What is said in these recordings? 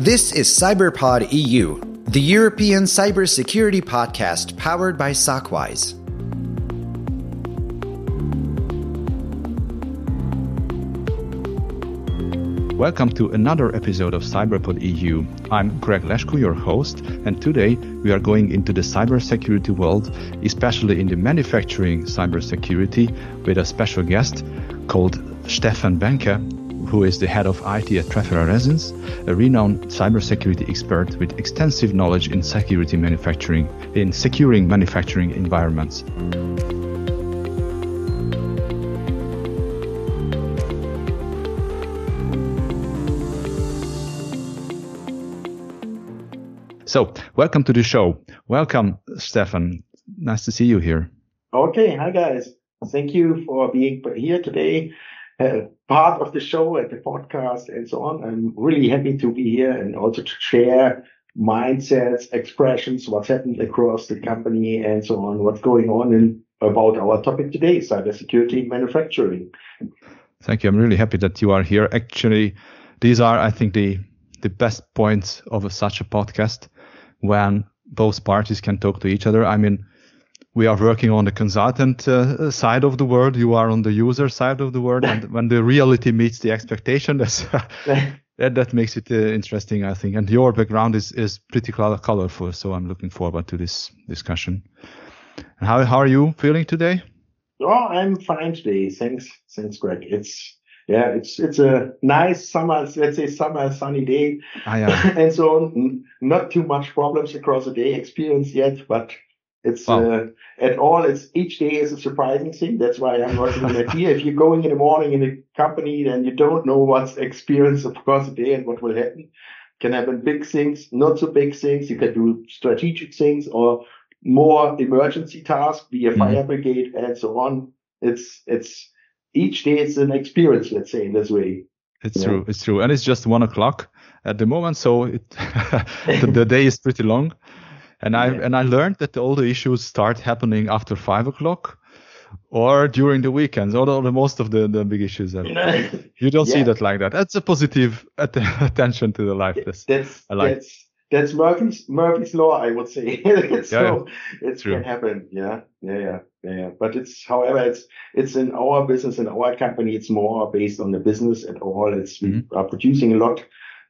This is CyberPod EU, the European cybersecurity podcast powered by SOCWISE. Welcome to another episode of CyberPod EU. I'm Greg Lesku, your host, and today we are going into the cybersecurity world, especially in the manufacturing cybersecurity, with a special guest called Steffen Behnke, who is the head of IT at Prefere Resins, a renowned cybersecurity expert with extensive knowledge in security manufacturing, in securing manufacturing environments. So, welcome to the show. Welcome, Steffen. Nice to see you here. Okay, hi guys. Thank you for being here today, uh, part of the show and the podcast and so on. I'm really happy to be here and also to share mindsets, expressions, what's happened across the company and so on, what's going on in about our topic today, cybersecurity manufacturing. Thank you. I'm really happy that you are here. Actually, these are, I think, the the best points of a, such a podcast when both parties can talk to each other. I mean, we are working on the consultant uh, side of the world. You are on the user side of the world, and when the reality meets the expectation, that's that that makes it uh, interesting, I think. And your background is is pretty colorful, so I'm looking forward to this discussion. And how how are you feeling today? Oh, I'm fine today. Thanks, thanks, Greg. It's yeah, it's it's a nice summer, let's say summer sunny day, Ah, yeah. and so on. Not too much problems across the day experience yet, but it's Wow. uh, at all. It's each day is a surprising thing. That's why I'm working on it here. If you're going in the morning in a company, then you don't know what's experienced across the day and what will happen. Can happen big things, not so big things. You can do strategic things or more emergency tasks, be a Mhm. fire brigade and so on. It's it's each day is an experience, let's say in this way. It's Yeah. true. It's true. And it's just one o'clock at the moment, so it the, the day is pretty long. And I Yeah. and I learned that all the issues start happening after five o'clock or during the weekends. Although the most of the, the big issues you don't see that like that. That's a positive att- attention to the life. That's, That's I like- that's that's Murphy's Murphy's law, I would say. so it True. can happen. Yeah, yeah, yeah, yeah, yeah. But it's however it's it's in our business in our company. It's more based on the business at all. It's we Mhm. are producing a lot.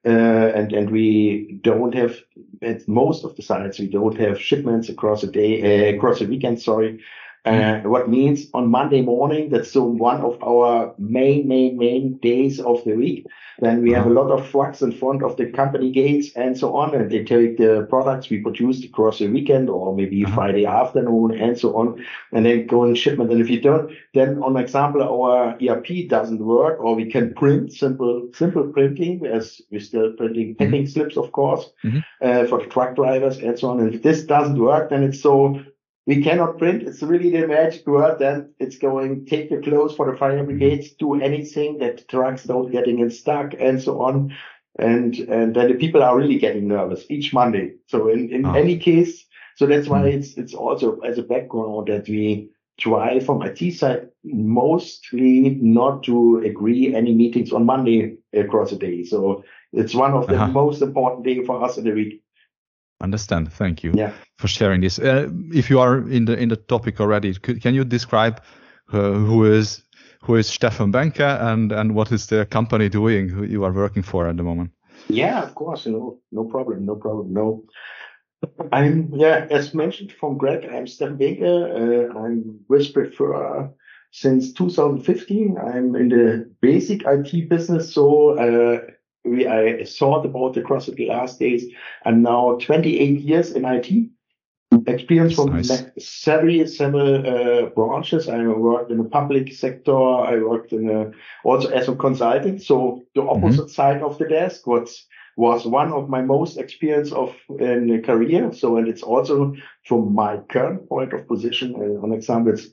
Uh, and and we don't have at most of the sites we don't have shipments across a day uh, across a weekend. Sorry, uh, what means on Monday morning that's so one of our main main main days of the week. Then we have a lot of trucks in front of the company gates and so on, and they take the products we produced across the weekend or maybe Uh-huh. Friday afternoon and so on, and then go in shipment. And if you don't, then on example, our ERP doesn't work, or we can print simple simple printing as we're still printing packing slips, of course, Mhm. uh, for the truck drivers and so on. And if this doesn't work, then it's so we cannot print. It's really the magic word. Then it's going take your clothes for the fire brigades, do anything that the trucks don't getting in stuck and so on. And and then the people are really getting nervous each Monday. So in, in Ah. any case, so that's why it's it's also as a background that we try from IT side mostly not to agree any meetings on Monday across the day. So it's one of the Uh-huh. most important day for us in the week. Understand. Thank you Yeah. for sharing this. Uh, if you are in the in the topic already, could, can you describe uh, who is who is Steffen Behnke and and what is the company doing who you are working for at the moment? Yeah, of course. No, no problem. No problem. No. I'm, yeah, as mentioned from Greg, I'm Steffen Behnke. Uh, I'm with Prefere since 2015. I'm in the basic IT business. So, uh, we, I thought about the across the last days. I'm now 28 years in IT. Experience from Nice. several, several, uh, branches. I worked in the public sector. I worked in a, also as a consultant. So the opposite side of the desk, was was one of my most experience of in career. So, and it's also from my current point of position, uh, an example, it's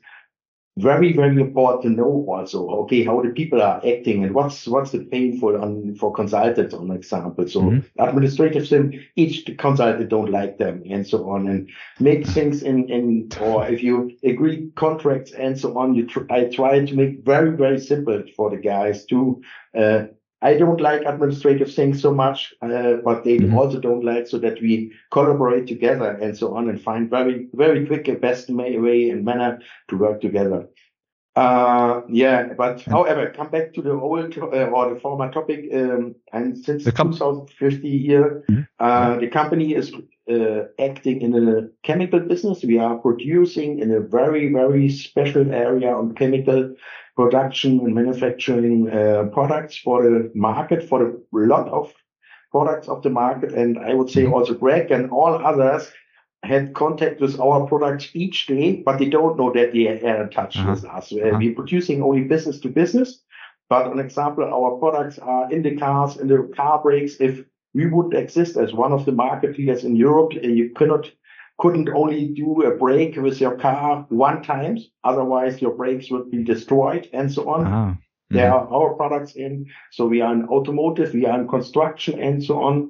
very, very important to know also, okay, how the people are acting and what's, what's the painful on for consultants, on example. So Mhm. administrative thing, each consultant don't like them and so on and make things in, in, or if you agree contracts and so on, you tr- I try to make very, very simple for the guys to, uh, I don't like administrative things so much, uh, but they Mhm. also don't like so that we collaborate together and so on and find very, very quick a best way and manner to work together. Uh, yeah, but however, come back to the old uh, or the former topic. Um, and since The com- 2050 year, Mhm. uh, the company is uh, acting in a chemical business. We are producing in a very, very special area on chemical production and manufacturing uh, products for the market, for a lot of products of the market. And I would say also Greg and all others had contact with our products each day, but they don't know that they are in touch Uh-huh. with us. Uh, Uh-huh. We're producing only business to business. But an example, our products are in the cars, in the car brakes. If we would exist as one of the market leaders in Europe, uh, you cannot couldn't only do a brake with your car one times, otherwise your brakes would be destroyed and so on. Ah. There are our products in. So we are in automotive, we are in construction and so on.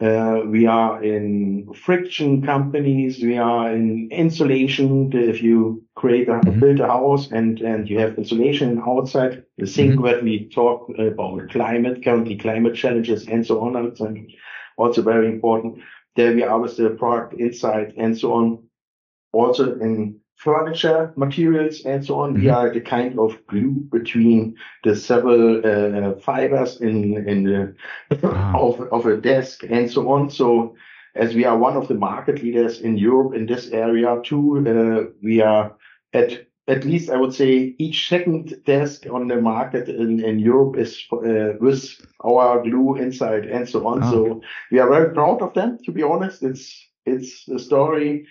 Uh, we are in friction companies, we are in insulation. If you create a, Mhm. build a house and, and you have insulation outside, the thing Mhm. that we talk about climate, currently climate challenges and so on, it's also very important. There we are with the product inside and so on. Also in furniture materials and so on. We Mhm. are the kind of glue between the several uh, fibers in in the Ah. of of a desk and so on. So as we are one of the market leaders in Europe in this area too, uh, we are at at least I would say each second desk on the market in, in Europe is uh, with our glue inside and so on. Ah. So we are very proud of them. To be honest, it's it's a story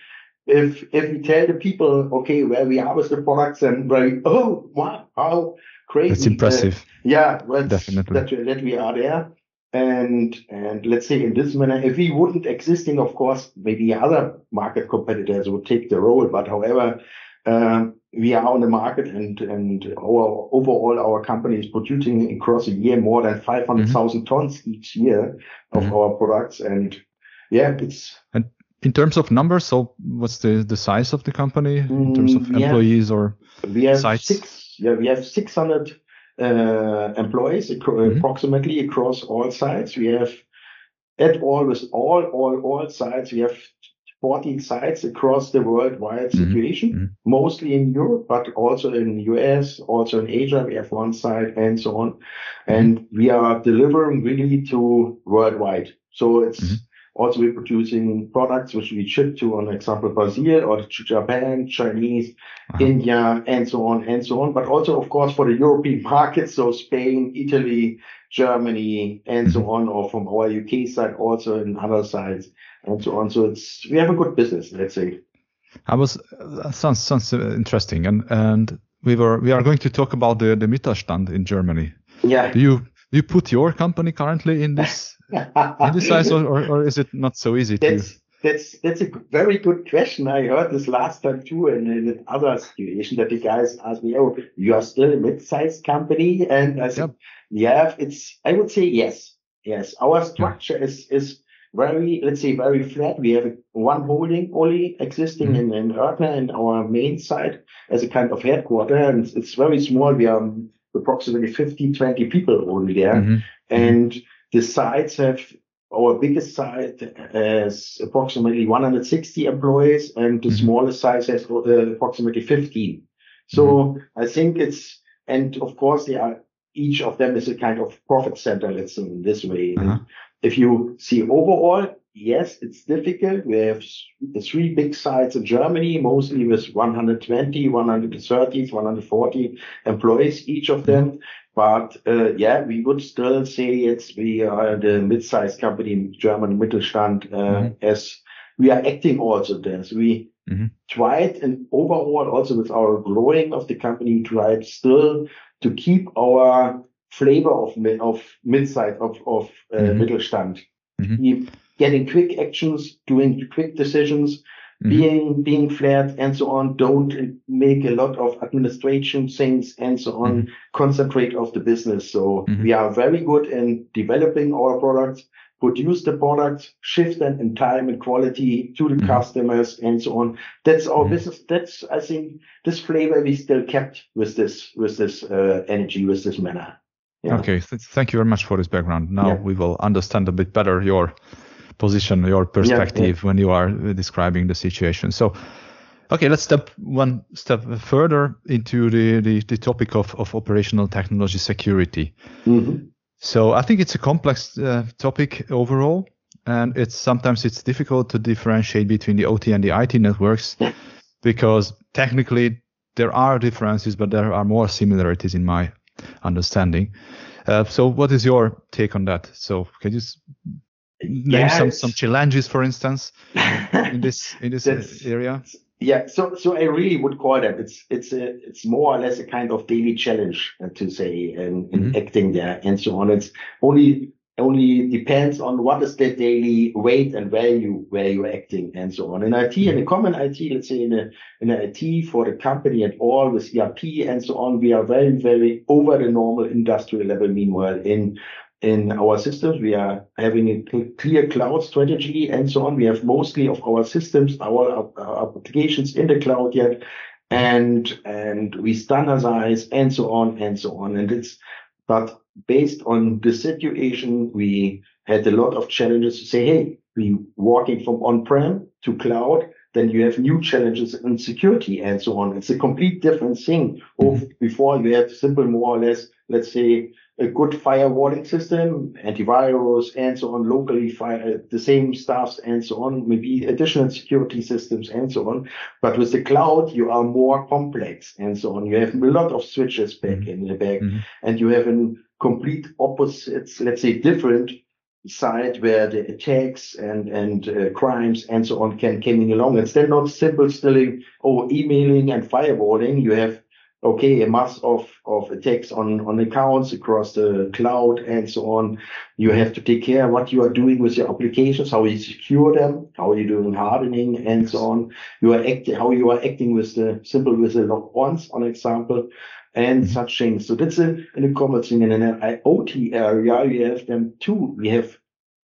if if we tell the people okay where we are with the products and very oh wow how crazy That's uh, impressive. yeah well Definitely. that, that we are there and and let's say in this manner if we wouldn't existing of course maybe other market competitors would take the role but however um, we are on the market and and our overall our company is producing across a year more than 500,000 tons each year of Mhm. our products and yeah it's and In terms of numbers, so what's the, the size of the company in terms of Mm, yeah. employees or We have sites? six. Yeah, we have 600 uh, employees Mhm. approximately across all sites. We have at all with all all all sites. We have 14 sites across the worldwide Mhm. situation, Mhm. mostly in Europe, but also in US, also in Asia. We have one site and so on, and we are delivering really to worldwide. So it's Mhm. also we're producing products which we ship to, on example, Brazil or to Japan, Chinese, Uh-huh. India, and so on and so on. But also, of course, for the European markets, so Spain, Italy, Germany, and so on, or from our UK side, also in other sides, and so on. So it's we have a good business, let's say. I was that sounds sounds uh, interesting, and and we were we are going to talk about the the Mittelstand in Germany. Yeah. Do you do you put your company currently in this in this size, or, or, or is it not so easy to? That's that's that's a very good question. I heard this last time too and in other situation that the guys asked me, "Oh, you are still a mid-sized company?" And I said, Yep. "Yeah, it's." I would say yes, yes. Our structure is is very, let's say, very flat. We have one holding only existing Mhm. in in in our main site as a kind of headquarter, and it's, it's very small. We are approximately 15, 20 people only there. Mhm. And the sites have our biggest site has approximately 160 employees, and the Mhm. smallest size has uh, approximately 15. So I think it's, and of course, they are each of them is a kind of profit center. Let's say in this way. Uh-huh. If you see overall, yes, it's difficult. We have s- three big sites in Germany, mostly with 120, 130, 140 employees, each of them. But uh, yeah, we would still say it's we are the mid-sized company in German Mittelstand uh, Mhm. as we are acting also there. So we Mhm. tried and overall also with our growing of the company tried still to keep our flavor of mid of mid-size of of uh, Mhm. Mittelstand. Mhm. Getting quick actions, doing quick decisions, Mhm. being being flat and so on. Don't make a lot of administration things and so on. Mhm. Concentrate of the business. So Mhm. we are very good in developing our products, produce the products, shift them in time and quality to the Mhm. customers and so on. That's our business. That's I think this flavor we still kept with this with this uh, energy with this manner. Yeah. Okay, Th- thank you very much for this background. Now yeah. we will understand a bit better your position, your perspective yeah, when you are describing the situation. So, okay, let's step one step further into the, the, the topic of, of operational technology security. Mm-hmm. So I think it's a complex uh, topic overall, and it's sometimes it's difficult to differentiate between the OT and the IT networks because technically there are differences, but there are more similarities in my understanding. Uh, so, what is your take on that? So, can you name yes. some some challenges, for instance, in this in this area? Yeah, so so I really would call that it's it's a it's more or less a kind of daily challenge uh, to say in, in mm-hmm. acting there and so on. It's only only depends on what is the daily weight and value where you're acting and so on. In IT, in a common IT, let's say in a in a IT for the company and all with ERP and so on, we are very, very over the normal industrial level. Meanwhile, in in our systems, we are having a clear cloud strategy and so on. We have mostly of our systems, our, our applications in the cloud yet, and and we standardize and so on and so on. And it's but based on the situation, we had a lot of challenges to say, hey, we walking from on-prem to cloud, then you have new challenges in security and so on. It's a complete different thing. Mm-hmm. Before you had simple, more or less, let's say, a good firewalling system, antivirus, and so on, locally fire, the same stuffs and so on, maybe additional security systems and so on. But with the cloud, you are more complex and so on. You have a lot of switches back mm-hmm. in the back, mm-hmm. and you have a complete opposites, let's say different side where the attacks and and uh, crimes and so on can coming along. It's then not simple stealing or emailing and firewalling. You have okay, a mass of, of attacks on, on accounts across the cloud and so on. You have to take care what you are doing with your applications, how you secure them, how you're doing hardening and so on. You are acting, how you are acting with the simple with the once, on example, and mm-hmm. such things. So that's a, an e-commerce thing. And in an IoT area, you have them too. We have,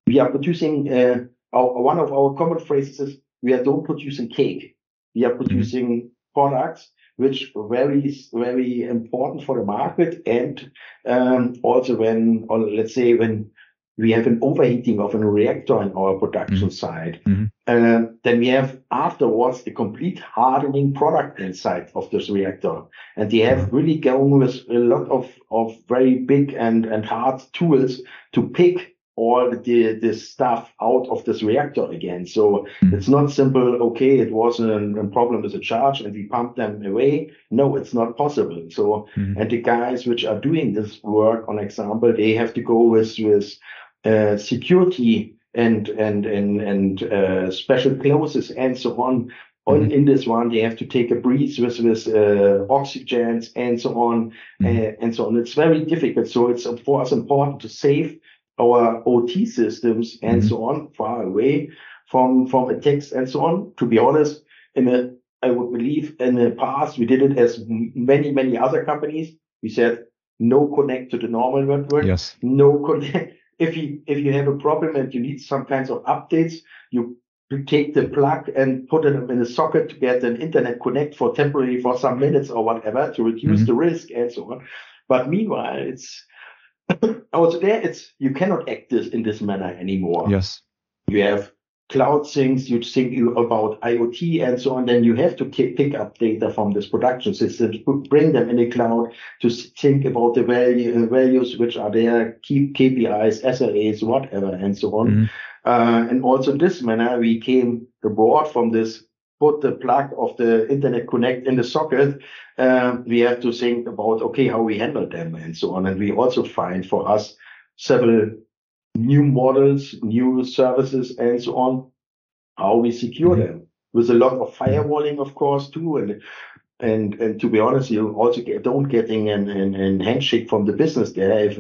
we are producing, uh, our, one of our common phrases is we are don't producing cake. We are mm-hmm. producing products which very very important for the market and um, also when or let's say when we have an overheating of a reactor in our production mm-hmm. side. Mm-hmm. Uh, then we have afterwards a complete hardening product inside of this reactor. And they have mm-hmm. really gone with a lot of, of very big and, and hard tools to pick all the, the stuff out of this reactor again. So mm. it's not simple, okay, it was a, a, problem with the charge and we pump them away. No, it's not possible. So, mm. and the guys which are doing this work, on example, they have to go with, with, uh, security and, and, and, and, uh, special clauses and so on. Mm. in this one, they have to take a breath with, with, uh, oxygens and so on, mm. uh, and so on. It's very difficult. So it's, of course, important to save our OT systems and mm-hmm. so on far away from, from attacks and so on. To be honest, in the, I would believe in the past, we did it as many, many other companies. We said no connect to the normal network. Yes. No connect. If you, if you have a problem and you need some kinds of updates, you you take the plug and put it in a socket to get an internet connect for temporary for some minutes or whatever to reduce mm-hmm. the risk and so on. But meanwhile, it's also there it's you cannot act this in this manner anymore. Yes. You have cloud things, you think about IoT and so on, then you have to pick up data from this production systems, bring them in the cloud to think about the value, uh, values which are there, keep KPIs, SLAs, whatever, and so on. Mm-hmm. Uh, and also in this manner, we came abroad from this put the plug of the internet connect in the socket, um, we have to think about, okay, how we handle them and so on. And we also find for us several new models, new services and so on, how we secure mm-hmm. them with a lot of firewalling, of course, too. And, and, and to be honest, you also get, don't getting an, an, an handshake from the business there. If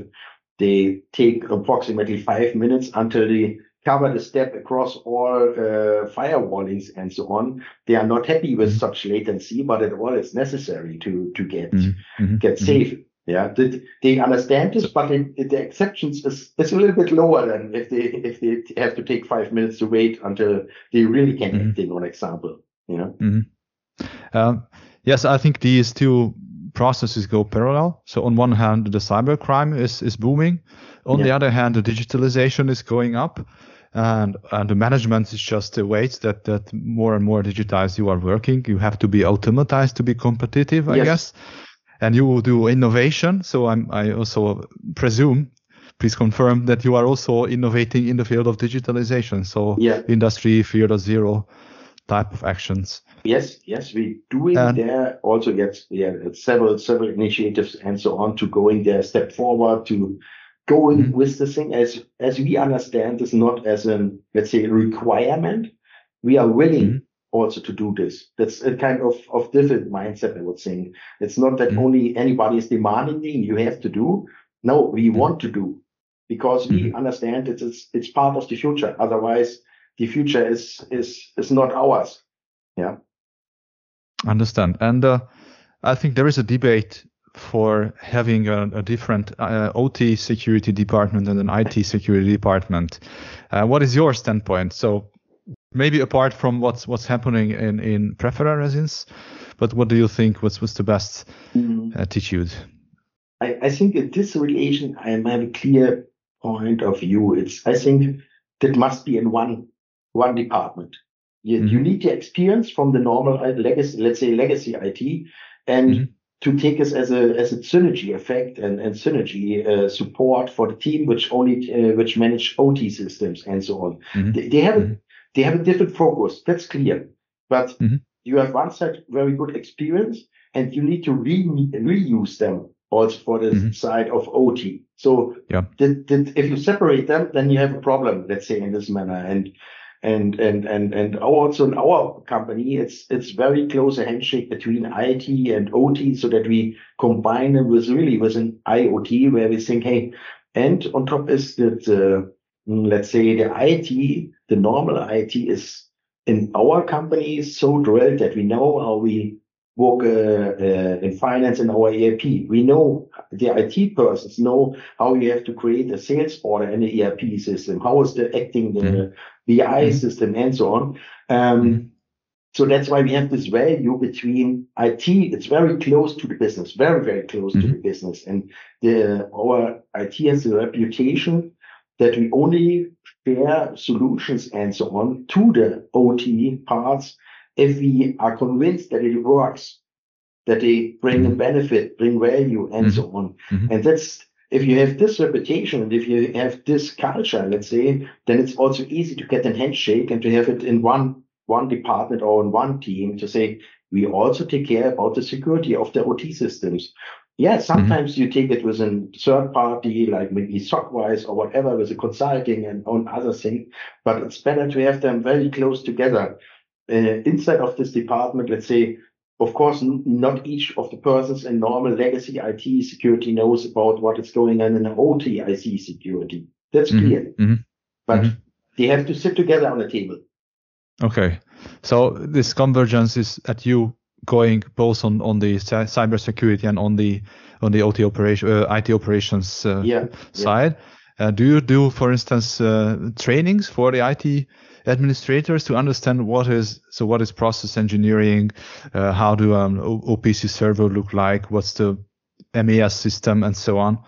they take approximately five minutes until the cover the step across all uh, firewallings and so on. They are not happy with mm-hmm. such latency, but at all it's necessary to to get mm-hmm. mm-hmm. get mm-hmm. safe. Yeah, they, they understand this, but it, it, the exceptions is, is a little bit lower than if they if they have to take five minutes to wait until they really can mm-hmm. act in one example. You know. Um, yes, I think these two processes go parallel. So on one hand, the cybercrime is is booming. On yeah. the other hand, the digitalization is going up. And, and the management is just a wait that, that more and more digitized you are working. You have to be automatized to be competitive, I yes. guess. And you will do innovation. So I'm, I also presume please confirm that you are also innovating in the field of digitalization. So yeah. industry 4.0 type of actions. Yes, yes, we doing and, there also get yeah several several initiatives and so on to going there step forward to going mm-hmm. with the thing as as we understand this not as an let's say requirement. We are willing mm-hmm. also to do this. That's a kind of of different mindset. I would say it's not that mm-hmm. only anybody is demanding you have to do. No, we mm-hmm. want to do because we mm-hmm. understand it's, it's it's part of the future. Otherwise, the future is is is not ours. Yeah. Understand. And uh, I think there is a debate for having a, a different uh, OT security department and an IT security department. Uh, what is your standpoint? So maybe apart from what's what's happening in in Prefere Resins, but what do you think What's was the best mm. attitude? I, I think in this relation I have a clear point of view. It's I think that must be in one one department. You, mm-hmm. you need the experience from the normal uh, legacy, let's say legacy IT, and mm-hmm. to take us as a as a synergy effect and and synergy uh, support for the team which only uh, which manage OT systems and so on. Mm-hmm. They, they, have a, mm-hmm. they have a different focus. That's clear, but mm-hmm. you have one side very good experience, and you need to re- reuse them also for the mm-hmm. side of OT. So yeah. if you separate them, then you have a problem, let's say in this manner. And and and also in our company, it's it's very close a handshake between IT and OT, so that we combine them with really with an IoT, where we think, hey, and on top is that uh, let's say the IT, the normal IT is in our company so drilled that we know how we work uh, uh, in finance in our ERP. We know the IT persons know how you have to create a sales order in the ERP system. How is the acting the. BI mm-hmm. system and so on. Um, mm-hmm. so that's why we have this value between IT. It's very close to the business, very very close mm-hmm. to the business, and the our IT has a reputation that we only share solutions and so on to the OT parts if we are convinced that it works, that they bring a benefit, bring value, and mm-hmm. so on. Mm-hmm. And that's if you have this reputation and if you have this culture, let's say, then it's also easy to get a handshake and to have it in one one department or in one team to say we also take care about the security of the OT systems. Yeah, mm-hmm. sometimes mm-hmm. you take it with a third party, like maybe SOCWISE or whatever, with a consulting and on other things. But it's better to have them very close together uh, inside of this department, let's say, of course, not each of the persons in normal legacy IT security knows about what is going on in OT IT security. That's mm-hmm. clear. Mm-hmm. But mm-hmm. they have to sit together on a table. Okay. So this convergence is at you going both on, on the cyber security and on the on the OT operation uh, IT operations uh, yeah, side. Yeah. Uh, do you do, for instance, uh, trainings for the IT administrators to understand what is so what is process engineering, uh, how do um, OPC server look like, what's the MES system, and so on.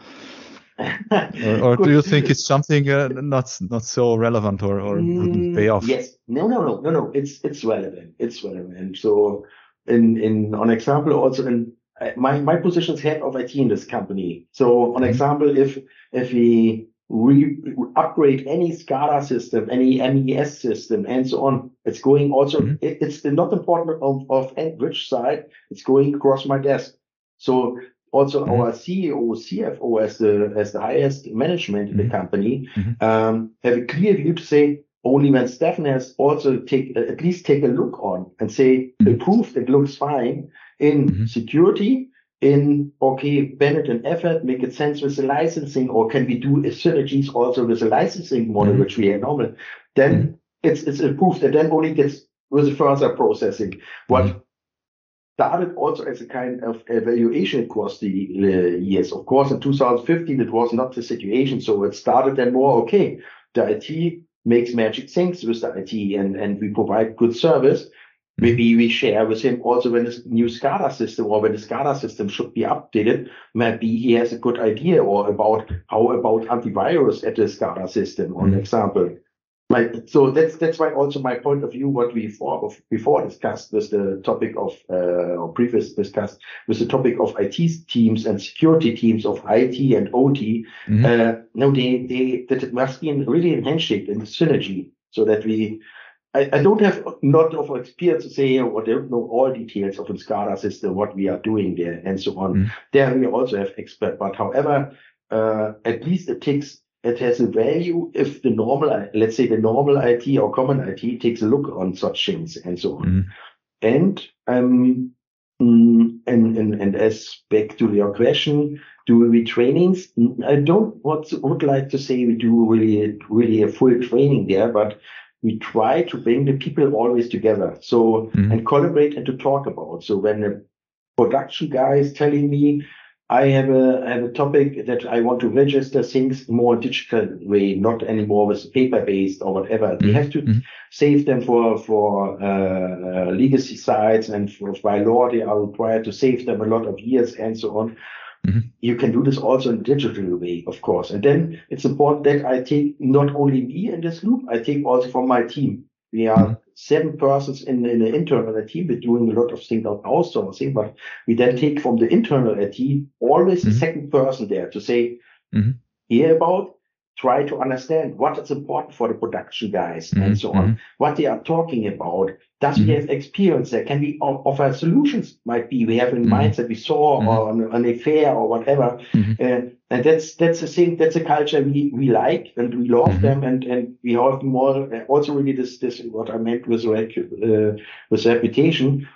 or, or do you think it's something uh, not not so relevant or, or wouldn't pay off? Yes, no, no, no, no, no. It's it's relevant. It's relevant. So, in in on example, also in uh, my my position is head of IT in this company. So, on mm-hmm. example, if if we we upgrade any SCADA system, any MES system, and so on. It's going also, mm-hmm. it, it's not important of, of which side, it's going across my desk. So also mm-hmm. our CEO, CFO as the, as the highest management in the mm-hmm. company, mm-hmm. um, have a clear view to say, only when Steffen has also take, at least take a look on and say, approved, it looks fine in security, in, okay, Bennett and effort, make it sense with the licensing, or can we do synergies also with the licensing model, mm-hmm. which we are normal? Then mm-hmm. it's, it's approved and then only gets with the further processing. What mm-hmm. started also as a kind of evaluation across the uh, years. Of course, in 2015, it was not the situation. So it started then more, okay, the IT makes magic things with the IT and, and we provide good service. Maybe we share with him also when this new SCADA system or when the SCADA system should be updated. Maybe he has a good idea or about how about antivirus at the SCADA system, on Mhm. example. Like, so that's that's why also my point of view what we before before discussed was the topic of uh, or previous discussed was the topic of IT teams and security teams of IT and OT. Mhm. Uh, no, they they that it must be in, really a handshake and synergy so that we. I, I don't have not of experience to say don't know all details of the SCADA system, what we are doing there, and so on. Mm. There we also have expert, but however, uh, at least it takes it has a value if the normal, let's say the normal IT or common IT takes a look on such things and so on. Mhm. And um, mm, and, and and as back to your question, do we trainings? Mm, I don't what would like to say we do really really a full training there, but we try to bring the people always together. So Mhm. and collaborate and to talk about. So when a production guy is telling me I have a I have a topic that I want to register things more digital way, not anymore with paper based or whatever. We Mhm. have to Mhm. save them for for uh, legacy sites and for, by law they are required to save them a lot of years and so on. Mhm. You can do this also in a digital way, of course. And then it's important that I take not only me in this loop, I take also from my team. We are Mhm. seven persons in, in the internal IT. We're doing a lot of things out outsourcing, but we then take from the internal IT always the Mhm. second person there to say, Mhm. hear about, try to understand what is important for the production guys Mhm. and so on, Mhm. what they are talking about. Does we Mhm. have experience there? Can we offer solutions? Might be we have in Mhm. mind that we saw Mhm. or on, on a fair or whatever. Mhm. Uh, and that's that's the thing. That's a culture we we like and we love them and and we have more. Also, really, this this what I meant with uh, with reputation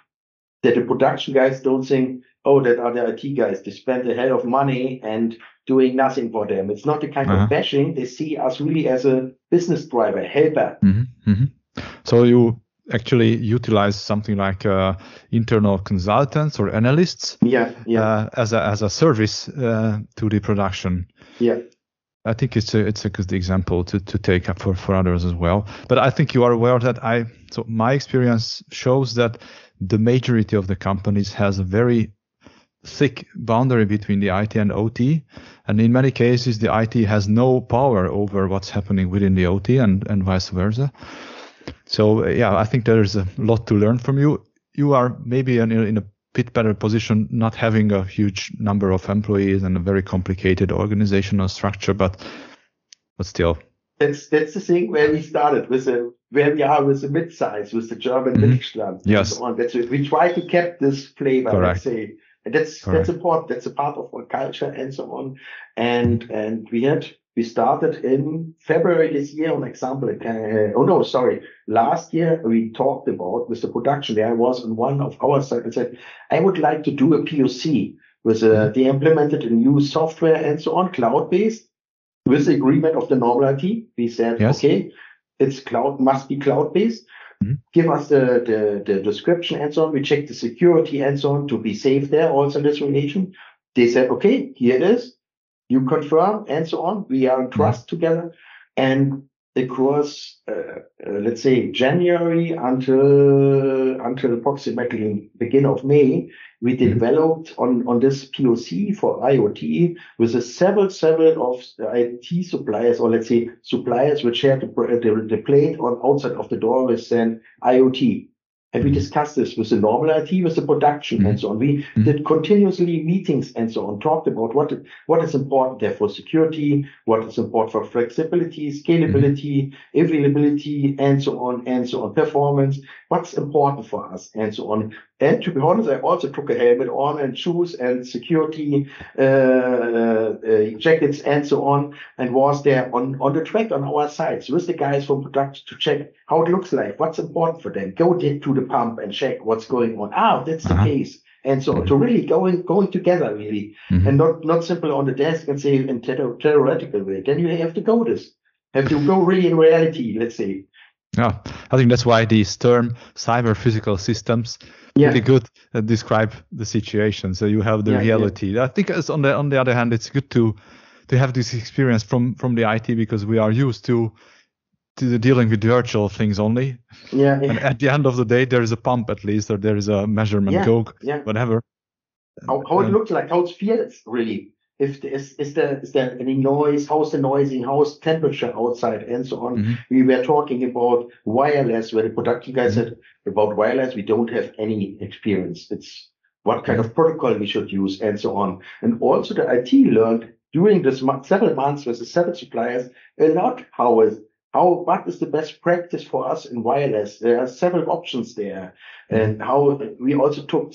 that the production guys don't think, oh, that are the IT guys. They spend a hell of money and doing nothing for them. It's not the kind Uh-huh. of bashing. They see us really as a business driver, helper. Mhm, mhm. So you actually utilize something like uh, internal consultants or analysts Yeah, yeah, uh, as a as a service uh, to the production. yeah. I think it's a it's a good example to, to take up for, for others as well. But I think you are aware that I so my experience shows that the majority of the companies has a very thick boundary between the IT and OT. And in many cases the IT has no power over what's happening within the OT and, and vice versa. So yeah, I think there is a lot to learn from you. You are maybe in, in a bit better position, not having a huge number of employees and a very complicated organizational structure, but but still. That's that's the thing where we started with the where we are with the mid-size with the German Mhm. Mittelstand. and Yes. so on. That's we try to keep this flavor. Correct. Let's say, and that's Correct. that's important. That's a part of our culture and so on. And and we had we started in February this year. On example, uh, oh no, sorry, last year we talked about with the production. There I was on one of our sites and said I would like to do a POC with uh, they implemented a new software and so on, cloud based with the agreement of the normal IT, we said, Yes. okay, it's cloud, must be cloud based. Mhm. Give us the, the, the description and so on. We check the security and so on to be safe there also in this relation. They said, okay, here it is. You confirm and so on. We are in trust together. And across, uh, uh, let's say January until, until approximately beginning of May, we Mhm. developed on, on this POC for IoT with a several, several of IT suppliers, or let's say suppliers which had the, the, the plate on outside of the door with then IoT. And we discussed this with the normal IT, with the production Mhm. and so on. We Mhm. did continuously meetings and so on, talked about what, what is important there for security, what is important for flexibility, scalability, availability, and so on, and so on, performance, what's important for us, and so on. And to be honest, I also took a helmet on and shoes and security uh, uh, jackets and so on, and was there on, on the track on our sides with the guys from production to check how it looks like, what's important for them. Go to the pump and check what's going on. Ah, that's the Uh-huh. case. And so to really going going together really, Mhm. and not not simply on the desk and say in theor- theoretical way. Then you have to go this, have to go really in reality. Let's say. Yeah, I think that's why these term cyber physical systems Yeah. really good uh, describe the situation. So you have the Yeah, yeah. reality. I think as on the on the other hand, it's good to to have this experience from from the IT because we are used to to dealing with virtual things only. Yeah. And at the end of the day, there is a pump at least, or there is a measurement Yeah, go, yeah. whatever. how, how it looks like, how it feels really. If there is, is there is there any noise? How's the noisy? How's temperature outside, and so on. Mhm. We were talking about wireless, where the production guy Mhm. said about wireless, we don't have any experience. It's what kind of protocol we should use, and so on. And also the IT learned during this month, several months with the several suppliers a lot how is how what is the best practice for us in wireless. There are several options there, and how we also took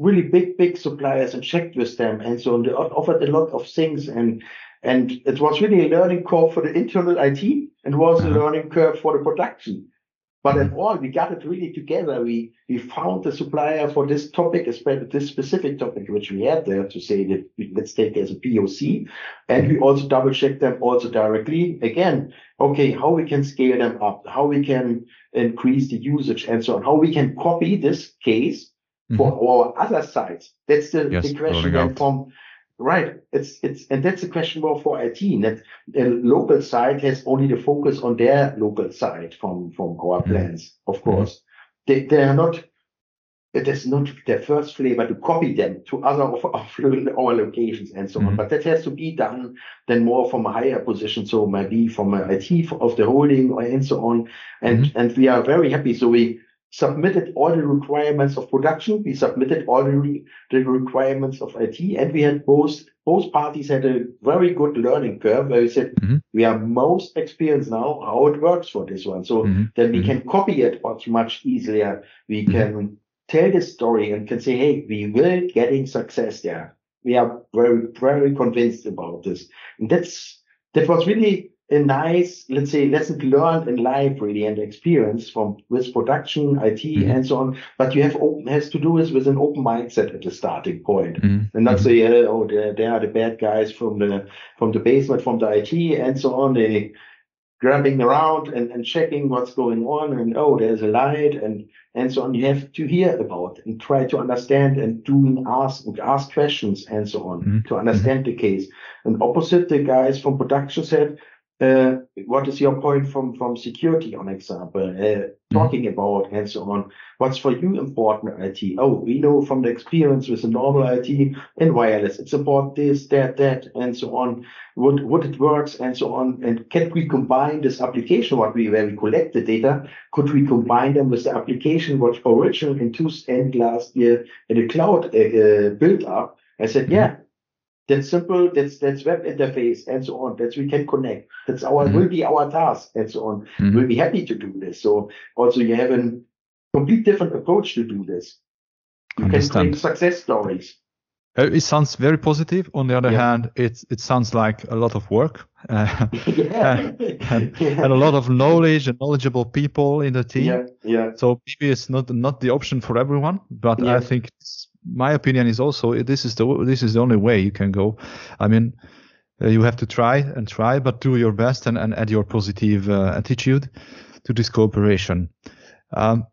really big, big suppliers and checked with them. And so on. they offered a lot of things. And, and it was really a learning curve for the internal IT and was a Uh-huh. learning curve for the production. But at all, we got it really together. We, we found the supplier for this topic, especially this specific topic, which we had there to say that we- let's take as a POC. And we also double check them also directly. Again, okay, how we can scale them up, how we can increase the usage and so on, how we can copy this case for our other sites. That's the, Mm-hmm. Yes, the question then from right. It's it's and that's the question more for IT. That a local site has only the focus on their local site from from our Mhm. plans. Of course, they they are not. It is not their first flavor to copy them to other of, of our locations and so on. Mhm. But that has to be done then more from a higher position. So maybe from IT of the holding or and so on. And and we are very happy. So we submitted all the requirements of production. We submitted all the, re- the requirements of IT, and we had both both parties had a very good learning curve where we said Mhm. we are most experienced now how it works for this one. So Mhm. then we Mhm. can copy it much much easier. We Mhm. can tell the story and can say, hey, we will getting success there. We are very very convinced about this, and that's that was really a nice, let's say, lesson learned in life, really, and experience from with production, IT, Mhm. and so on. But you have open has to do this with an open mindset at the starting point, Mhm. and not Mhm. say, oh, they they are the bad guys from the from the basement, from the IT, and so on. They grabbing around and, and checking what's going on, and oh, there's a light, and and so on. You have to hear about and try to understand and do ask ask questions and so on Mhm. to understand the case. And opposite, the guys from production said, uh, what is your point from, from security, on example, uh, talking about and so on. What's for you important IT? Oh, we know from the experience with the normal IT and wireless, it's about this, that, that, and so on. What, what it works and so on. And can we combine this application, what we, where we collect the data, could we combine them with the application, what original in two end last year in the cloud uh, uh, built up? I said, yeah, that's simple. That's that's web interface and so on. That's we can connect. That's our Mhm. will be our task and so on. Mhm. We'll be happy to do this. So also you have a complete different approach to do this. You Understand. can create success stories. Uh, It sounds very positive. On the other Yeah. hand, it it sounds like a lot of work uh, yeah. and, yeah. and a lot of knowledge and knowledgeable people in the team. yeah, yeah, So maybe it's not not the option for everyone, but. I think it's- my opinion is also this is the this is the only way you can go. I mean, uh, you have to try and try, but do your best and, and add your positive uh, attitude to this cooperation. Um,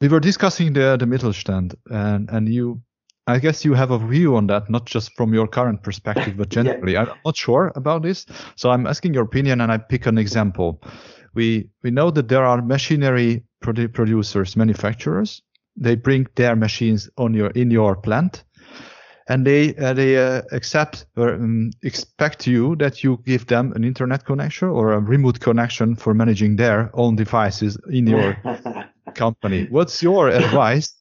we were discussing the the Mittelstand, and and you, I guess you have a view on that, not just from your current perspective, but Yeah. generally. I'm not sure about this, so I'm asking your opinion, and I pick an example. We we know that there are machinery produ- producers, manufacturers. They bring their machines on your in your plant, and they uh, they uh, accept or um, expect you that you give them an internet connection or a remote connection for managing their own devices in your company. What's your advice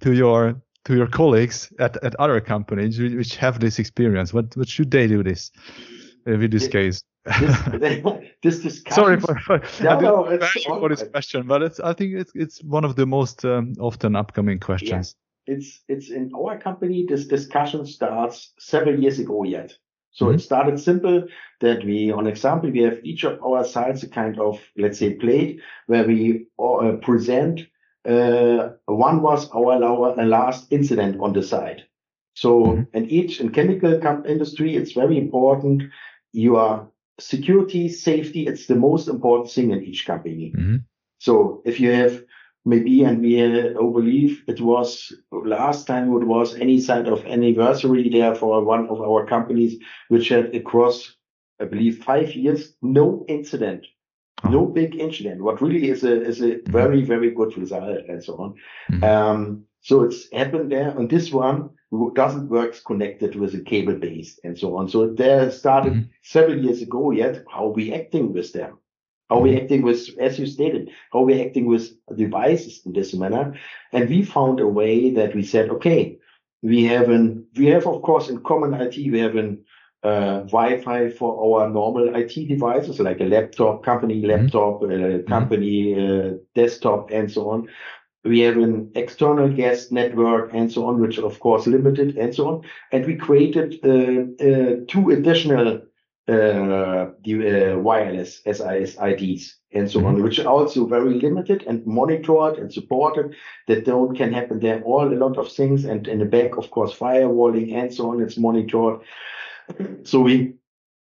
to your to your colleagues at, at other companies which have this experience? What what should they do this with this Yeah. case? this, this discussion. Sorry for, for, No, I no, it's for this question, but it's I think it's it's one of the most um, often upcoming questions. it's it's in our company this discussion starts several years ago yet so Mhm. it started simple that we on example we have each of our sites a kind of let's say plate where we uh, present uh, one was our, our last incident on the site so Mhm. and each in chemical industry it's very important your security safety it's the most important thing in each company Mhm. so if you have maybe, and we uh, believe it was last time it was any side of anniversary there for one of our companies, which had across, I believe, five years, no incident Oh. No big incident. What really is a is a mm-hmm. very very good result and so on. Mm-hmm. Um, so it's happened there, and this one doesn't work connected with a cable base and so on. So there started mm-hmm. several years ago. Yet how we acting with them? How we mm-hmm. acting with, as you stated, how we acting with devices in this manner? And we found a way that we said, okay, we have an we have of course in common IT we have an uh, Wi-Fi for our normal IT devices, like a laptop, company mm-hmm. laptop, mm-hmm. company uh, desktop, and so on. We have an external guest network and so on, which of course limited and so on. And we created uh, uh two additional uh, the, uh, wireless SSIDs and so mm-hmm. on, which are also very limited and monitored and supported. That don't can happen there. All a lot of things, and in the back, of course, firewalling and so on. It's monitored. So we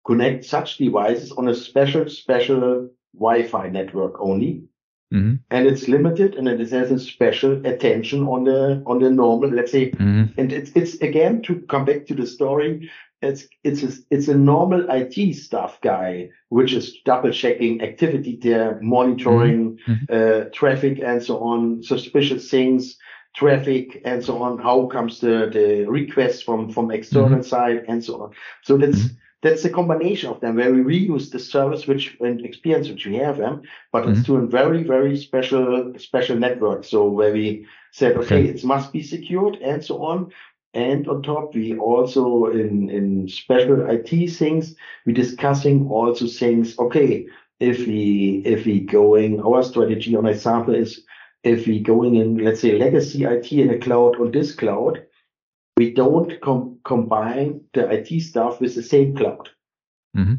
connect such devices on a special, special Wi-Fi network only. Mm-hmm. And it's limited and it has a special attention on the on the normal, let's say, mm-hmm. and it's it's again to come back to the story, it's it's a, it's a normal IT stuff guy, which is double checking activity there, monitoring mm-hmm. uh, traffic and so on, suspicious things, traffic and so on. How comes the, the request from, from external mm-hmm. side and so on. So that's, mm-hmm. That's a combination of them where we reuse the service which and experience which we have them, but it's mm-hmm. to a very, very special, special network. So where we said, okay, okay, it must be secured and so on. And on top, we also in, in special IT things, we discussing also things, okay, if we, if we going, our strategy on example is if we going in, let's say, legacy IT in a cloud or this cloud, we don't com- combine the IT stuff with the same cloud. Mm-hmm.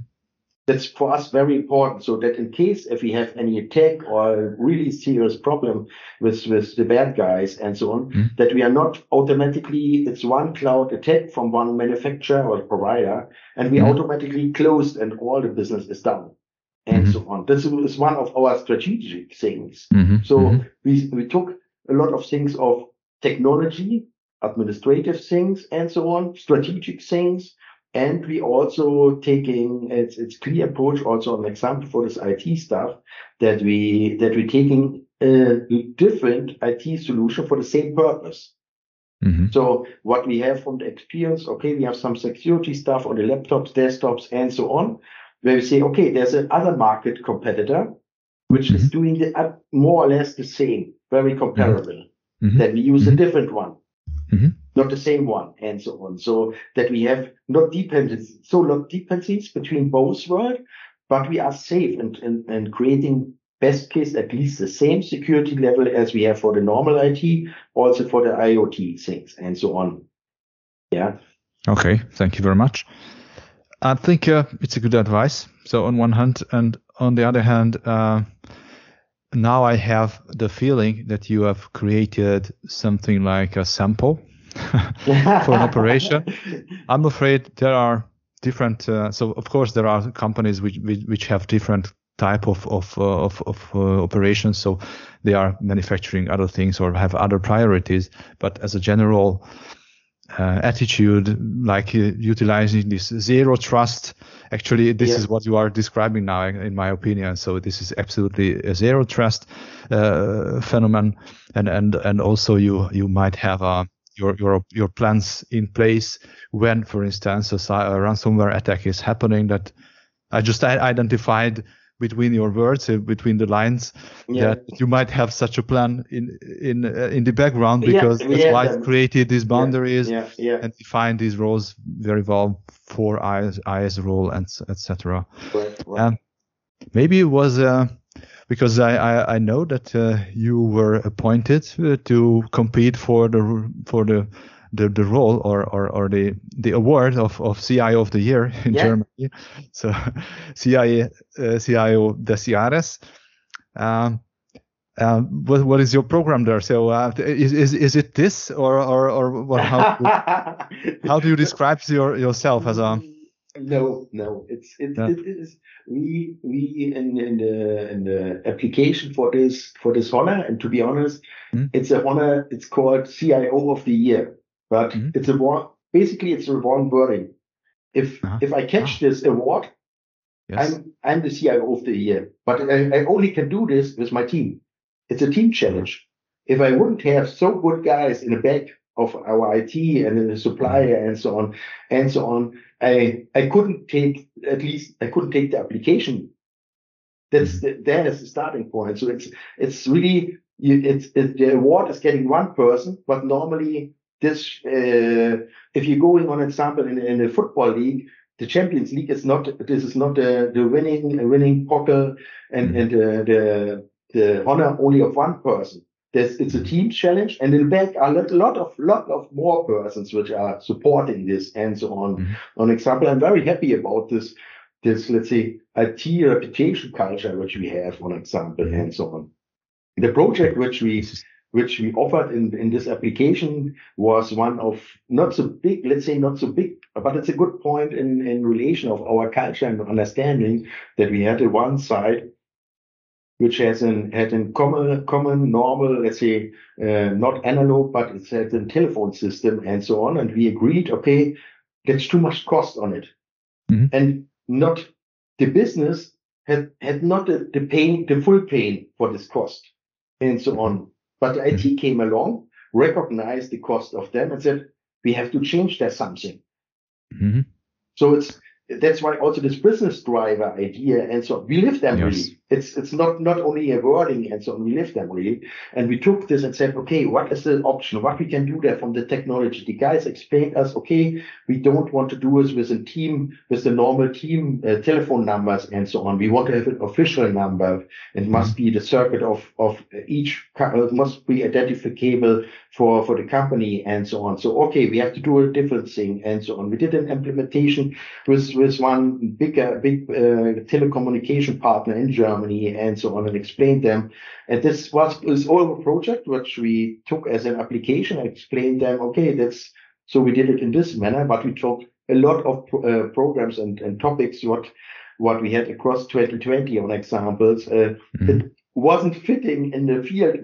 That's for us very important. So that in case if we have any attack or really serious problem with, with the bad guys and so on, mm-hmm. that we are not automatically, it's one cloud attack from one manufacturer or provider, and we mm-hmm. automatically closed and all the business is done and mm-hmm. so on. This is one of our strategic things. Mm-hmm. So mm-hmm. we, we took a lot of things of technology, administrative things, and so on, strategic things. And we also taking it's it's clear approach also an example for this IT stuff that we that we taking a different IT solution for the same purpose. Mm-hmm. So what we have from the experience, okay, we have some security stuff on the laptops, desktops, and so on where we say, okay, there's another market competitor which mm-hmm. is doing the, uh, more or less the same, very comparable. Mm-hmm. Then we use a mm-hmm. different one, mm-hmm. not the same one, and so on. So that we have not dependencies, so not dependencies between both worlds, but we are safe and, and, and creating best case at least the same security level as we have for the normal IT, also for the IoT things and so on. Yeah. Okay. Thank you very much. I think uh, it's a good advice. So on one hand, and on the other hand, uh, now I have the feeling that you have created something like a sample for an operation. I'm afraid there are different. Uh, so of course there are companies which which, have different type of of uh, of, of uh, operations. So they are manufacturing other things or have other priorities. But as a general uh, attitude, like uh, utilizing this zero trust. Actually, this yeah. is what you are describing now, in my opinion. So this is absolutely a zero trust uh, phenomenon, and and and also you you might have uh, your your your plans in place when, for instance, a, a ransomware attack is happening. That I just identified between your words, uh, between the lines, yeah. that you might have such a plan in in uh, in the background because yeah, that's yeah, why it created these boundaries and defined these roles very well for IS, IS role and etc. Right, right. Um, maybe it was uh, because I, I, I know that uh, you were appointed uh, to compete for the for the the, the role or, or, or the, the award of, of CIO of the year in yeah. Germany. So CIO, uh, CIO des Jahres. Um, uh, what what is your program there? So uh, is, is is it this or or or what, how how do you describe your yourself as a no no it's it, yeah. it is we we in in the in the application for this for this honor and to be honest mm. it's a honor it's called CIO of the year but mm-hmm. it's a basically it's a wrong wording. If uh-huh. if I catch uh-huh. this award, Yes. I'm I'm the CIO of the year, but I, I only can do this with my team. It's a team challenge. If I wouldn't have so good guys in the back of our IT and in the supplier and so on and so on, I I couldn't take at least I couldn't take the application. That's the, that is the starting point. So it's it's really it's it, the award is getting one person, but normally this uh, if you're going on example in, in a football league, the Champions League is not this is not the, the winning winning poker and and uh, the the honor only of one person. There's, it's a team challenge, and in back are a lot of lot of more persons which are supporting this and so on. Mm-hmm. On example, I'm very happy about this this let's say IT reputation culture which we have, on example, mm-hmm. and so on. The project which we which we offered in, in this application was one of not so big, let's say not so big, but it's a good point in, in relation of our culture and understanding that we had a one side which has an had a common common normal let's say uh, not analog but it's had a telephone system and so on. And we agreed okay that's too much cost on it. Mm-hmm. and not the business had had not the, the pain the full pain for this cost and so on but the IT mm-hmm. came along recognized the cost of them and said we have to change that something mm-hmm. so it's that's why also this business driver idea and so we live them yes. really. It's it's not not only a wording and so on, we live them really. And we took this and said, okay, what is the option? What we can do there from the technology? The guys explained us, okay, we don't want to do this with a team, with the normal team uh, telephone numbers and so on. We want to have an official number. It must be the circuit of of each uh, must be identifiable for for the company and so on. So okay, we have to do a different thing and so on. We did an implementation with with one big uh, big uh, telecommunication partner in Germany and so on, and explained them. And this was this all a project which we took as an application. I explained them, okay, that's so we did it in this manner, but we took a lot of uh, programs and, and topics what what we had across 2020 on examples. Uh, mm-hmm. It wasn't fitting in the field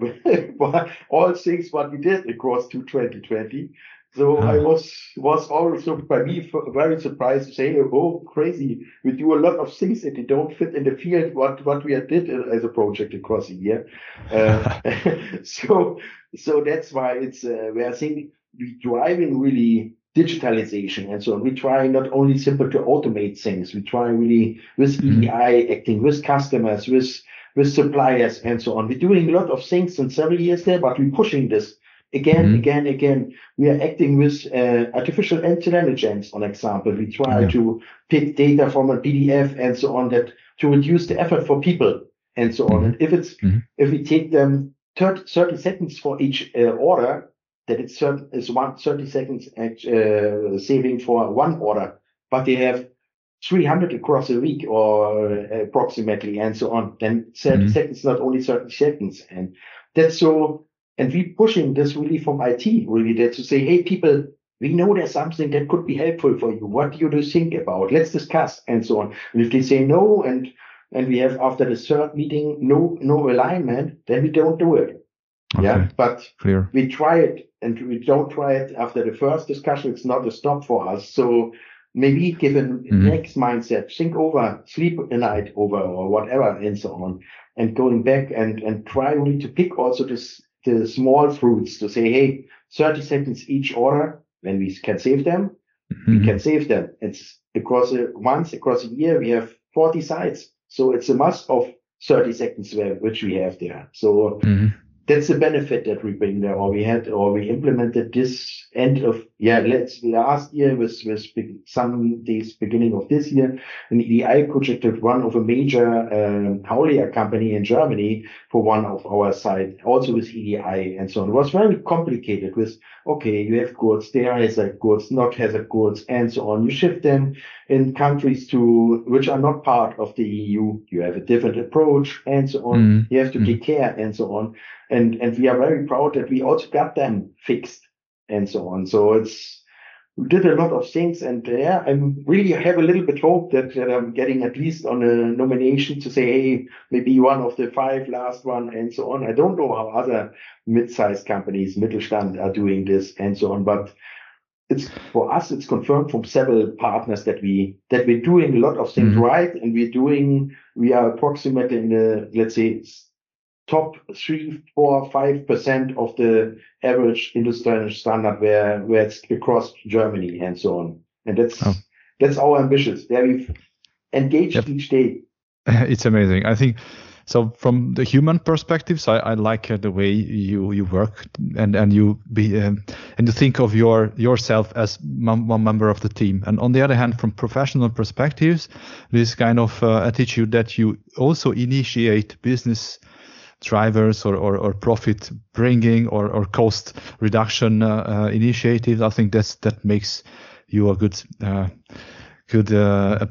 all things what we did across to 2020. So I was was also by me very surprised to say, oh, crazy! We do a lot of things that they don't fit in the field what what we did as a project across a year. Uh, so so that's why it's uh, we are saying we driving really digitalization and so on. We try not only simply to automate things. We try really with mm-hmm. EDI acting with customers with with suppliers and so on. We're doing a lot of things in several years there, but we're pushing this Again, mm-hmm. again, again, we are acting with uh, artificial intelligence, on example. We try yeah. to pick data from a PDF and so on that to reduce the effort for people and so on. Mm-hmm. And if it's, mm-hmm. if we take them 30, 30 seconds for each uh, order, that it's certain, is one 30 seconds uh, saving for one order, but they have 300 across a week or approximately and so on, then 30 mm-hmm. seconds, not only 30 seconds. And that's so and we pushing this really from IT, really there to say, hey, people, we know there's something that could be helpful for you. What do you think about? Let's discuss and so on. And if they say no, and and we have after the third meeting no no alignment, then we don't do it. Okay. Yeah, but Clear. we try it, and we don't try it after the first discussion. It's not a stop for us. So maybe given mm-hmm. next mindset, think over, sleep a night over, or whatever, and so on, and going back and and try really to pick also this the small fruits to say, hey, 30 seconds each order, when we can save them, mm-hmm. we can save them. It's across a once across a year, we have 40 sites. So it's a must of 30 seconds which we have there. So mm-hmm that's the benefit that we bring there, or we had, or we implemented this end of yeah, let's last year with, was some days beginning of this year, an EDI project with one of a major um, haulier company in Germany for one of our sites, also with EDI and so on. It was very complicated with okay, you have goods, there hazard goods, not hazard goods, and so on. You shift them in countries to which are not part of the EU. You have a different approach, and so on. Mm. You have to mm. take care, and so on and and we are very proud that we also got them fixed and so on. So it's we did a lot of things, and yeah, I'm really have a little bit hope that, that I'm getting at least on a nomination to say, hey, maybe one of the five last one, and so on. I don't know how other mid-sized companies, Mittelstand, are doing this and so on, but it's for us, it's confirmed from several partners that we, that we're doing a lot of things mm-hmm. right. And we're doing, we are approximately in the, let's say, top three, four, five percent of the average industrial standard where, where it's across Germany and so on. And that's, oh. that's our ambitions. There we've engaged yep. each day. It's amazing. I think so from the human perspectives, I, I like uh, the way you, you work and, and you be um, and you think of your yourself as one member of the team. And on the other hand, from professional perspectives, this kind of uh, attitude that you also initiate business drivers or, or, or profit bringing or, or cost reduction uh, uh, initiatives. I think that's that makes you a good uh, good uh,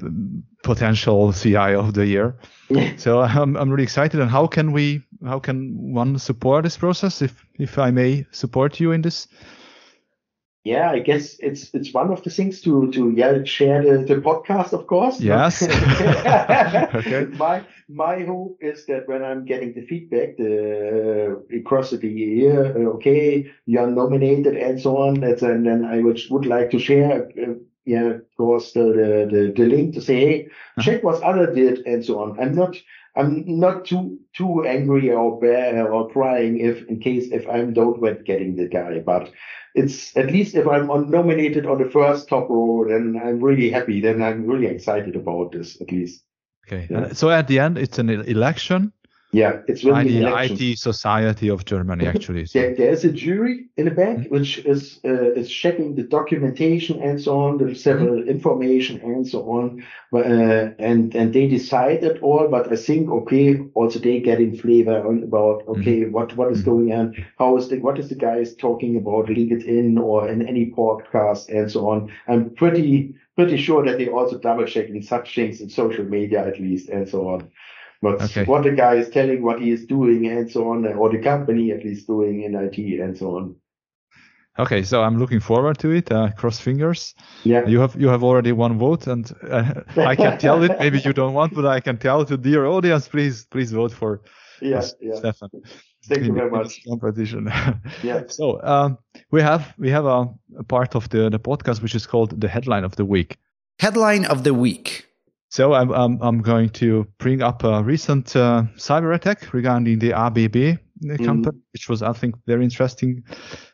potential CI of the year. so I'm, I'm really excited. And how can we, how can one support this process? If, if I may support you in this? Yeah, I guess it's it's one of the things to to yeah share the, the podcast, of course. Yes. okay. My my hope is that when I'm getting the feedback the across the year, uh, okay, you're nominated and so on, that's, and then I would would like to share uh, yeah, of course, the, the, the, the link to say, hey, uh-huh. check what other did and so on. I'm not, I'm not too, too angry or bad or crying if, in case if I'm don't wet getting the guy, but it's at least if I'm on, nominated on the first top row, then I'm really happy. Then I'm really excited about this at least. Okay. Yeah. So at the end, it's an election yeah, it's really the IT Society of Germany, actually. So. there, there's a jury in the back mm-hmm. which is uh, is checking the documentation and so on, the several mm-hmm. information and so on, uh, and and they decide it all. But I think okay, also they getting flavor on about okay, mm-hmm. what what is mm-hmm. going on, how is the what is the guys talking about LinkedIn or in any podcast and so on. I'm pretty pretty sure that they also double checking such things in social media at least and so on what okay. what the guy is telling, what he is doing, and so on, or the company at least doing in IT and so on. Okay, so I'm looking forward to it. Uh, cross fingers. Yeah. You have you have already one vote, and uh, I can tell it. Maybe you don't want, but I can tell to dear audience, please please vote for yeah, yeah. Steffen. Thank you very much. Competition. yeah. So um, we have we have a, a part of the the podcast which is called the headline of the week. Headline of the week. So I'm, I'm, I'm going to bring up a recent uh, cyber attack regarding the ABB mm. company, which was, I think, very interesting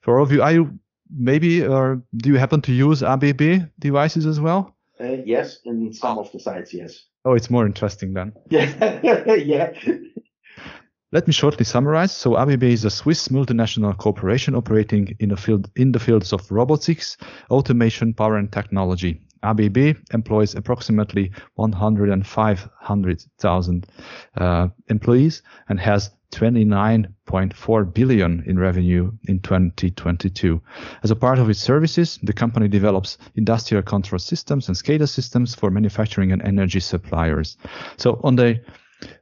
for all of you. Are you maybe, or do you happen to use ABB devices as well? Uh, yes, in some of the sites, yes. Oh, it's more interesting then. Yeah, yeah. Let me shortly summarize. So ABB is a Swiss multinational corporation operating in the field in the fields of robotics, automation, power, and technology. ABB employs approximately 105,000 uh, employees and has 29.4 billion in revenue in 2022. As a part of its services, the company develops industrial control systems and SCADA systems for manufacturing and energy suppliers. So on the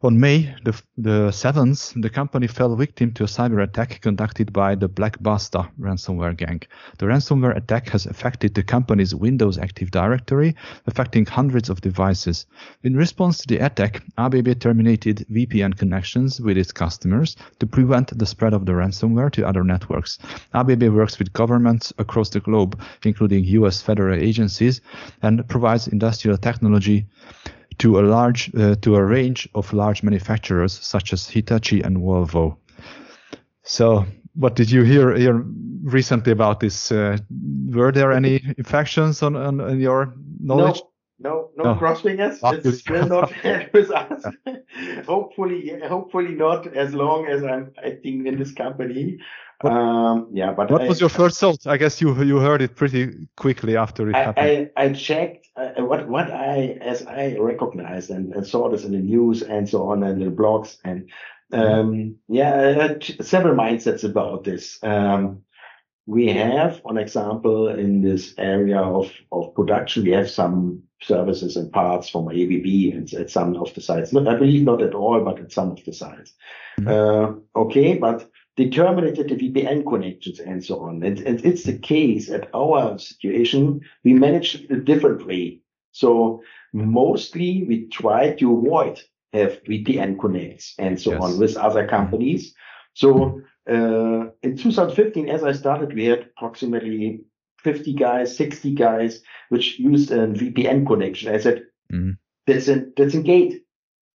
on May the, the 7th, the company fell victim to a cyber attack conducted by the Black Basta ransomware gang. The ransomware attack has affected the company's Windows Active Directory, affecting hundreds of devices. In response to the attack, ABB terminated VPN connections with its customers to prevent the spread of the ransomware to other networks. ABB works with governments across the globe, including US federal agencies, and provides industrial technology to a large uh, to a range of large manufacturers such as Hitachi and Volvo. So, what did you hear, hear recently about this? Uh, were there any infections on, on, on your knowledge? No, no, no, crossing us. It's still not with us. hopefully, hopefully not as long as I'm acting in this company. What, um, yeah, but what I, was your first thought? I guess you you heard it pretty quickly after it I, happened. I, I checked uh, what what I as I recognized and, and, saw this in the news and so on and the blogs and um, yeah, several mindsets about this. Um, we have, on example, in this area of, of production, we have some services and parts from ABB and at some of the sites. Not, I believe not at all, but at some of the sites. Mm-hmm. Uh, okay, but they terminated the VPN connections and so on. And, and it's the case at our situation, we managed a different way. So mostly we try to avoid have VPN connects and so yes. on with other companies. So uh, in 2015, as I started, we had approximately 50 guys, 60 guys, which used a VPN connection. I said, mm. that's a, that's a gate.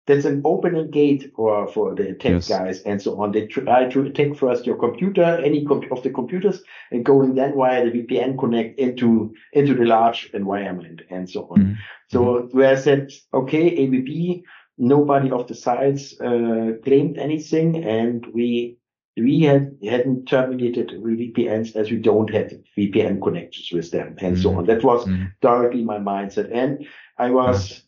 That's an opening gate for, for the attack yes. guys and so on. They try to attack first your computer, any of the computers, and going then via the VPN connect into, into the large environment and so on. Mm. So where I said, okay, ABB, nobody of the sides uh, claimed anything, and we we had hadn't terminated the VPNs as we don't have VPN connections with them and mm so on. That was mm directly my mindset, and I was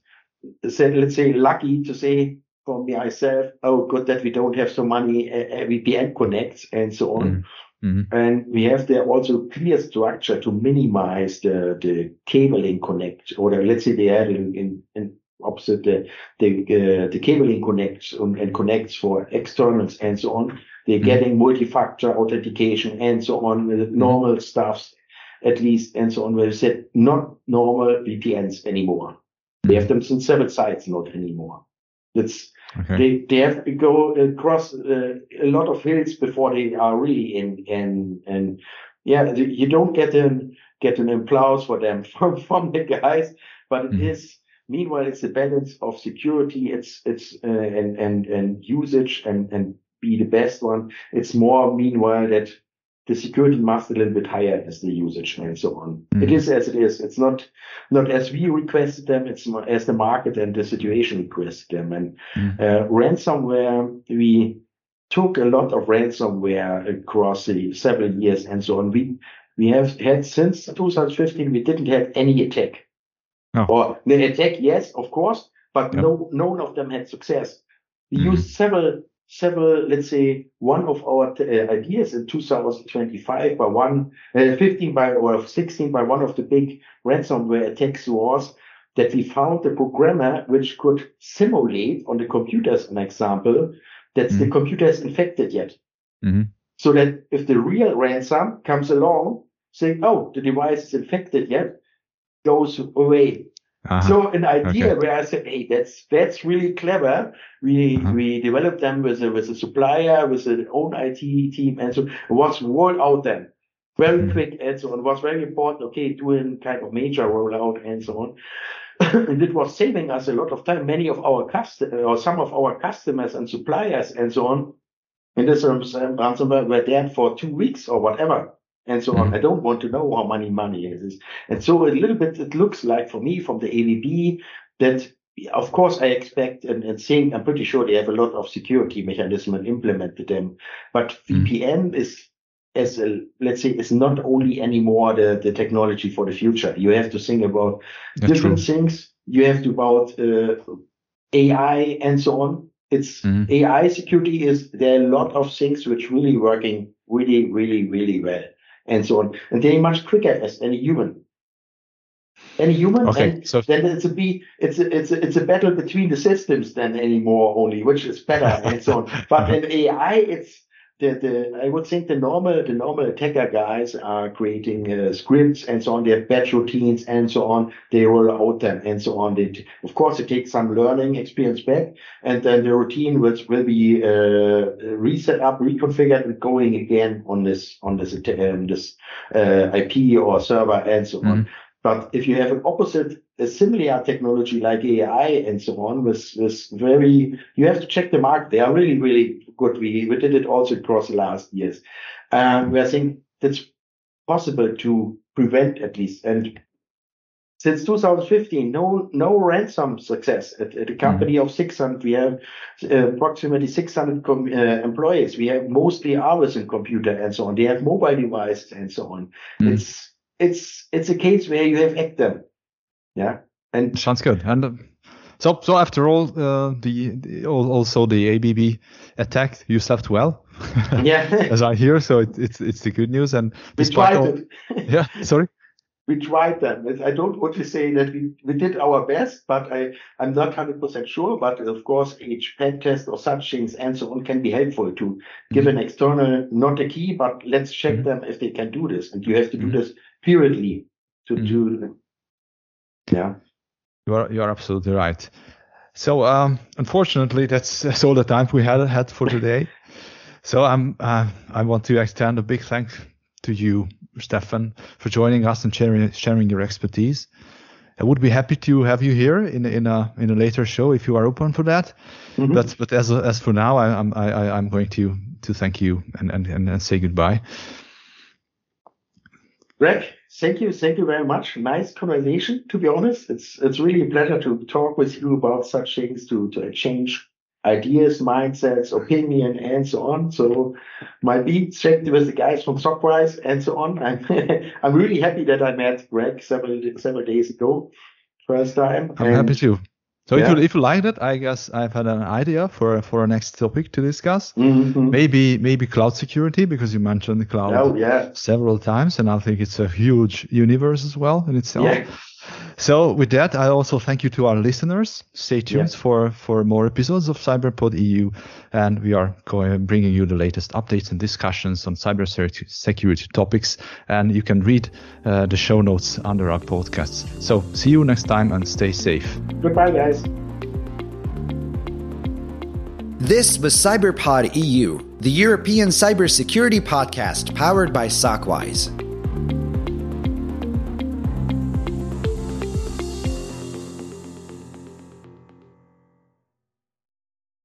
said, let's say, lucky to say for myself, oh, good that we don't have so many uh, VPN connects and so on. Mm-hmm. And we have there also clear structure to minimize the, the cabling connect, or let's say they had in, in, in opposite the the, uh, the cabling connects and, and, connects for externals and so on. They're mm-hmm. getting multi-factor authentication and so on, with normal stuffs at least and so on. Where we said not normal VPNs anymore. They have them since seven sites, not anymore. It's okay. they they have to go across uh, a lot of hills before they are really in and and yeah you don't get an get an applause for them from from the guys, but it mm. is meanwhile it's a balance of security, it's it's uh, and and and usage and and be the best one. It's more meanwhile that the security must a little bit higher as the usage and so on. Mm. It is as it is. It's not not as we requested them. It's as the market and the situation requested them. And mm. uh, ransomware, we took a lot of ransomware across the several years and so on. We we have had since 2015 we didn't have any attack. Oh. Or the attack, yes, of course, but yep. no none of them had success. We mm. used several several, let's say, one of our uh, ideas in 2025 by one, uh, 15 by or 16 by one of the big ransomware attacks was that we found a programmer which could simulate on the computers, an example that mm-hmm. the computer is infected yet. Mm-hmm. So that if the real ransom comes along saying, oh, the device is infected yet, goes away. Uh-huh. So an idea okay. where I said, hey, that's that's really clever. We uh-huh. we developed them with a with a supplier, with an own IT team, and so it was rolled out then very mm-hmm. quick and so on. It was very important. Okay, doing kind of major rollout and so on. and it was saving us a lot of time. Many of our customers or some of our customers and suppliers and so on in this ransomware were dead for two weeks or whatever and so on. Mm-hmm. I don't want to know how many money it is. And so a little bit, it looks like for me from the ABB that of course, I expect and, and think I'm pretty sure they have a lot of security mechanism and implemented them. But mm. VPN is as a, let's say is not only anymore the, the technology for the future. You have to think about That's different true. things. You have to about uh, AI and so on. It's mm. AI security is there are a lot of things which really working really, really, really well and so on. And they're much quicker as any human. Any human, okay, and so then it's a be it's a, it's a, it's a battle between the systems than anymore only, which is better and so on. But in AI, it's the, the I would think the normal the normal attacker guys are creating uh, scripts and so on. They have batch routines and so on. They roll out them and so on. They, of course, it takes some learning experience back, and then the routine will will be uh, reset up, reconfigured, and going again on this on this um, this uh, IP or server and so mm-hmm. on. But if you have an opposite, a similar technology like AI and so on, with, with very, you have to check the market. They are really, really good. We, we did it also across the last years. Um, we I think that's possible to prevent at least. And since 2015, no, no ransom success at, at a company mm-hmm. of 600. We have uh, approximately 600 com- uh, employees. We have mostly hours in computer and so on. They have mobile devices and so on. Mm-hmm. It's, it's it's a case where you have actor. Yeah, and sounds good. And uh, so so after all, uh, the, the, also the ABB attack you slept well. Yeah, as I hear. So it, it's it's the good news. And we tried all, it. yeah, sorry. We tried them. I don't want to say that we, we did our best, but I, I'm not 100% sure. But of course, each pen test or such things and so on can be helpful to give mm-hmm. an external, not a key, but let's check mm-hmm. them if they can do this. And you have to do mm-hmm. this periodly to mm. do. Yeah, you are you are absolutely right. So um, unfortunately, that's, that's all the time we had had for today. so I'm uh, I want to extend a big thanks to you Steffen, for joining us and sharing sharing your expertise. I would be happy to have you here in in a in a later show if you are open for that. Mm-hmm. But but as as for now, I, I'm I, I'm going to to thank you and and and say goodbye. Greg, thank you, thank you very much. Nice conversation. To be honest, it's it's really a pleasure to talk with you about such things, to to exchange ideas, mindsets, opinion, and so on. So my beat checked with the guys from SOCWISE and so on. I'm I'm really happy that I met Greg several several days ago, first time. I'm and happy too. So yeah. if you if you like that, I guess I've had an idea for for a next topic to discuss. Mm-hmm. Maybe maybe cloud security because you mentioned the cloud oh, yeah. several times, and I think it's a huge universe as well in itself. Yeah. So with that, I also thank you to our listeners. Stay tuned yeah. for, for more episodes of CyberPod EU, and we are going bringing you the latest updates and discussions on cyber security topics. And you can read uh, the show notes under our podcasts. So see you next time and stay safe. Goodbye, guys. This was CyberPod EU, the European cybersecurity podcast powered by SOCWISE.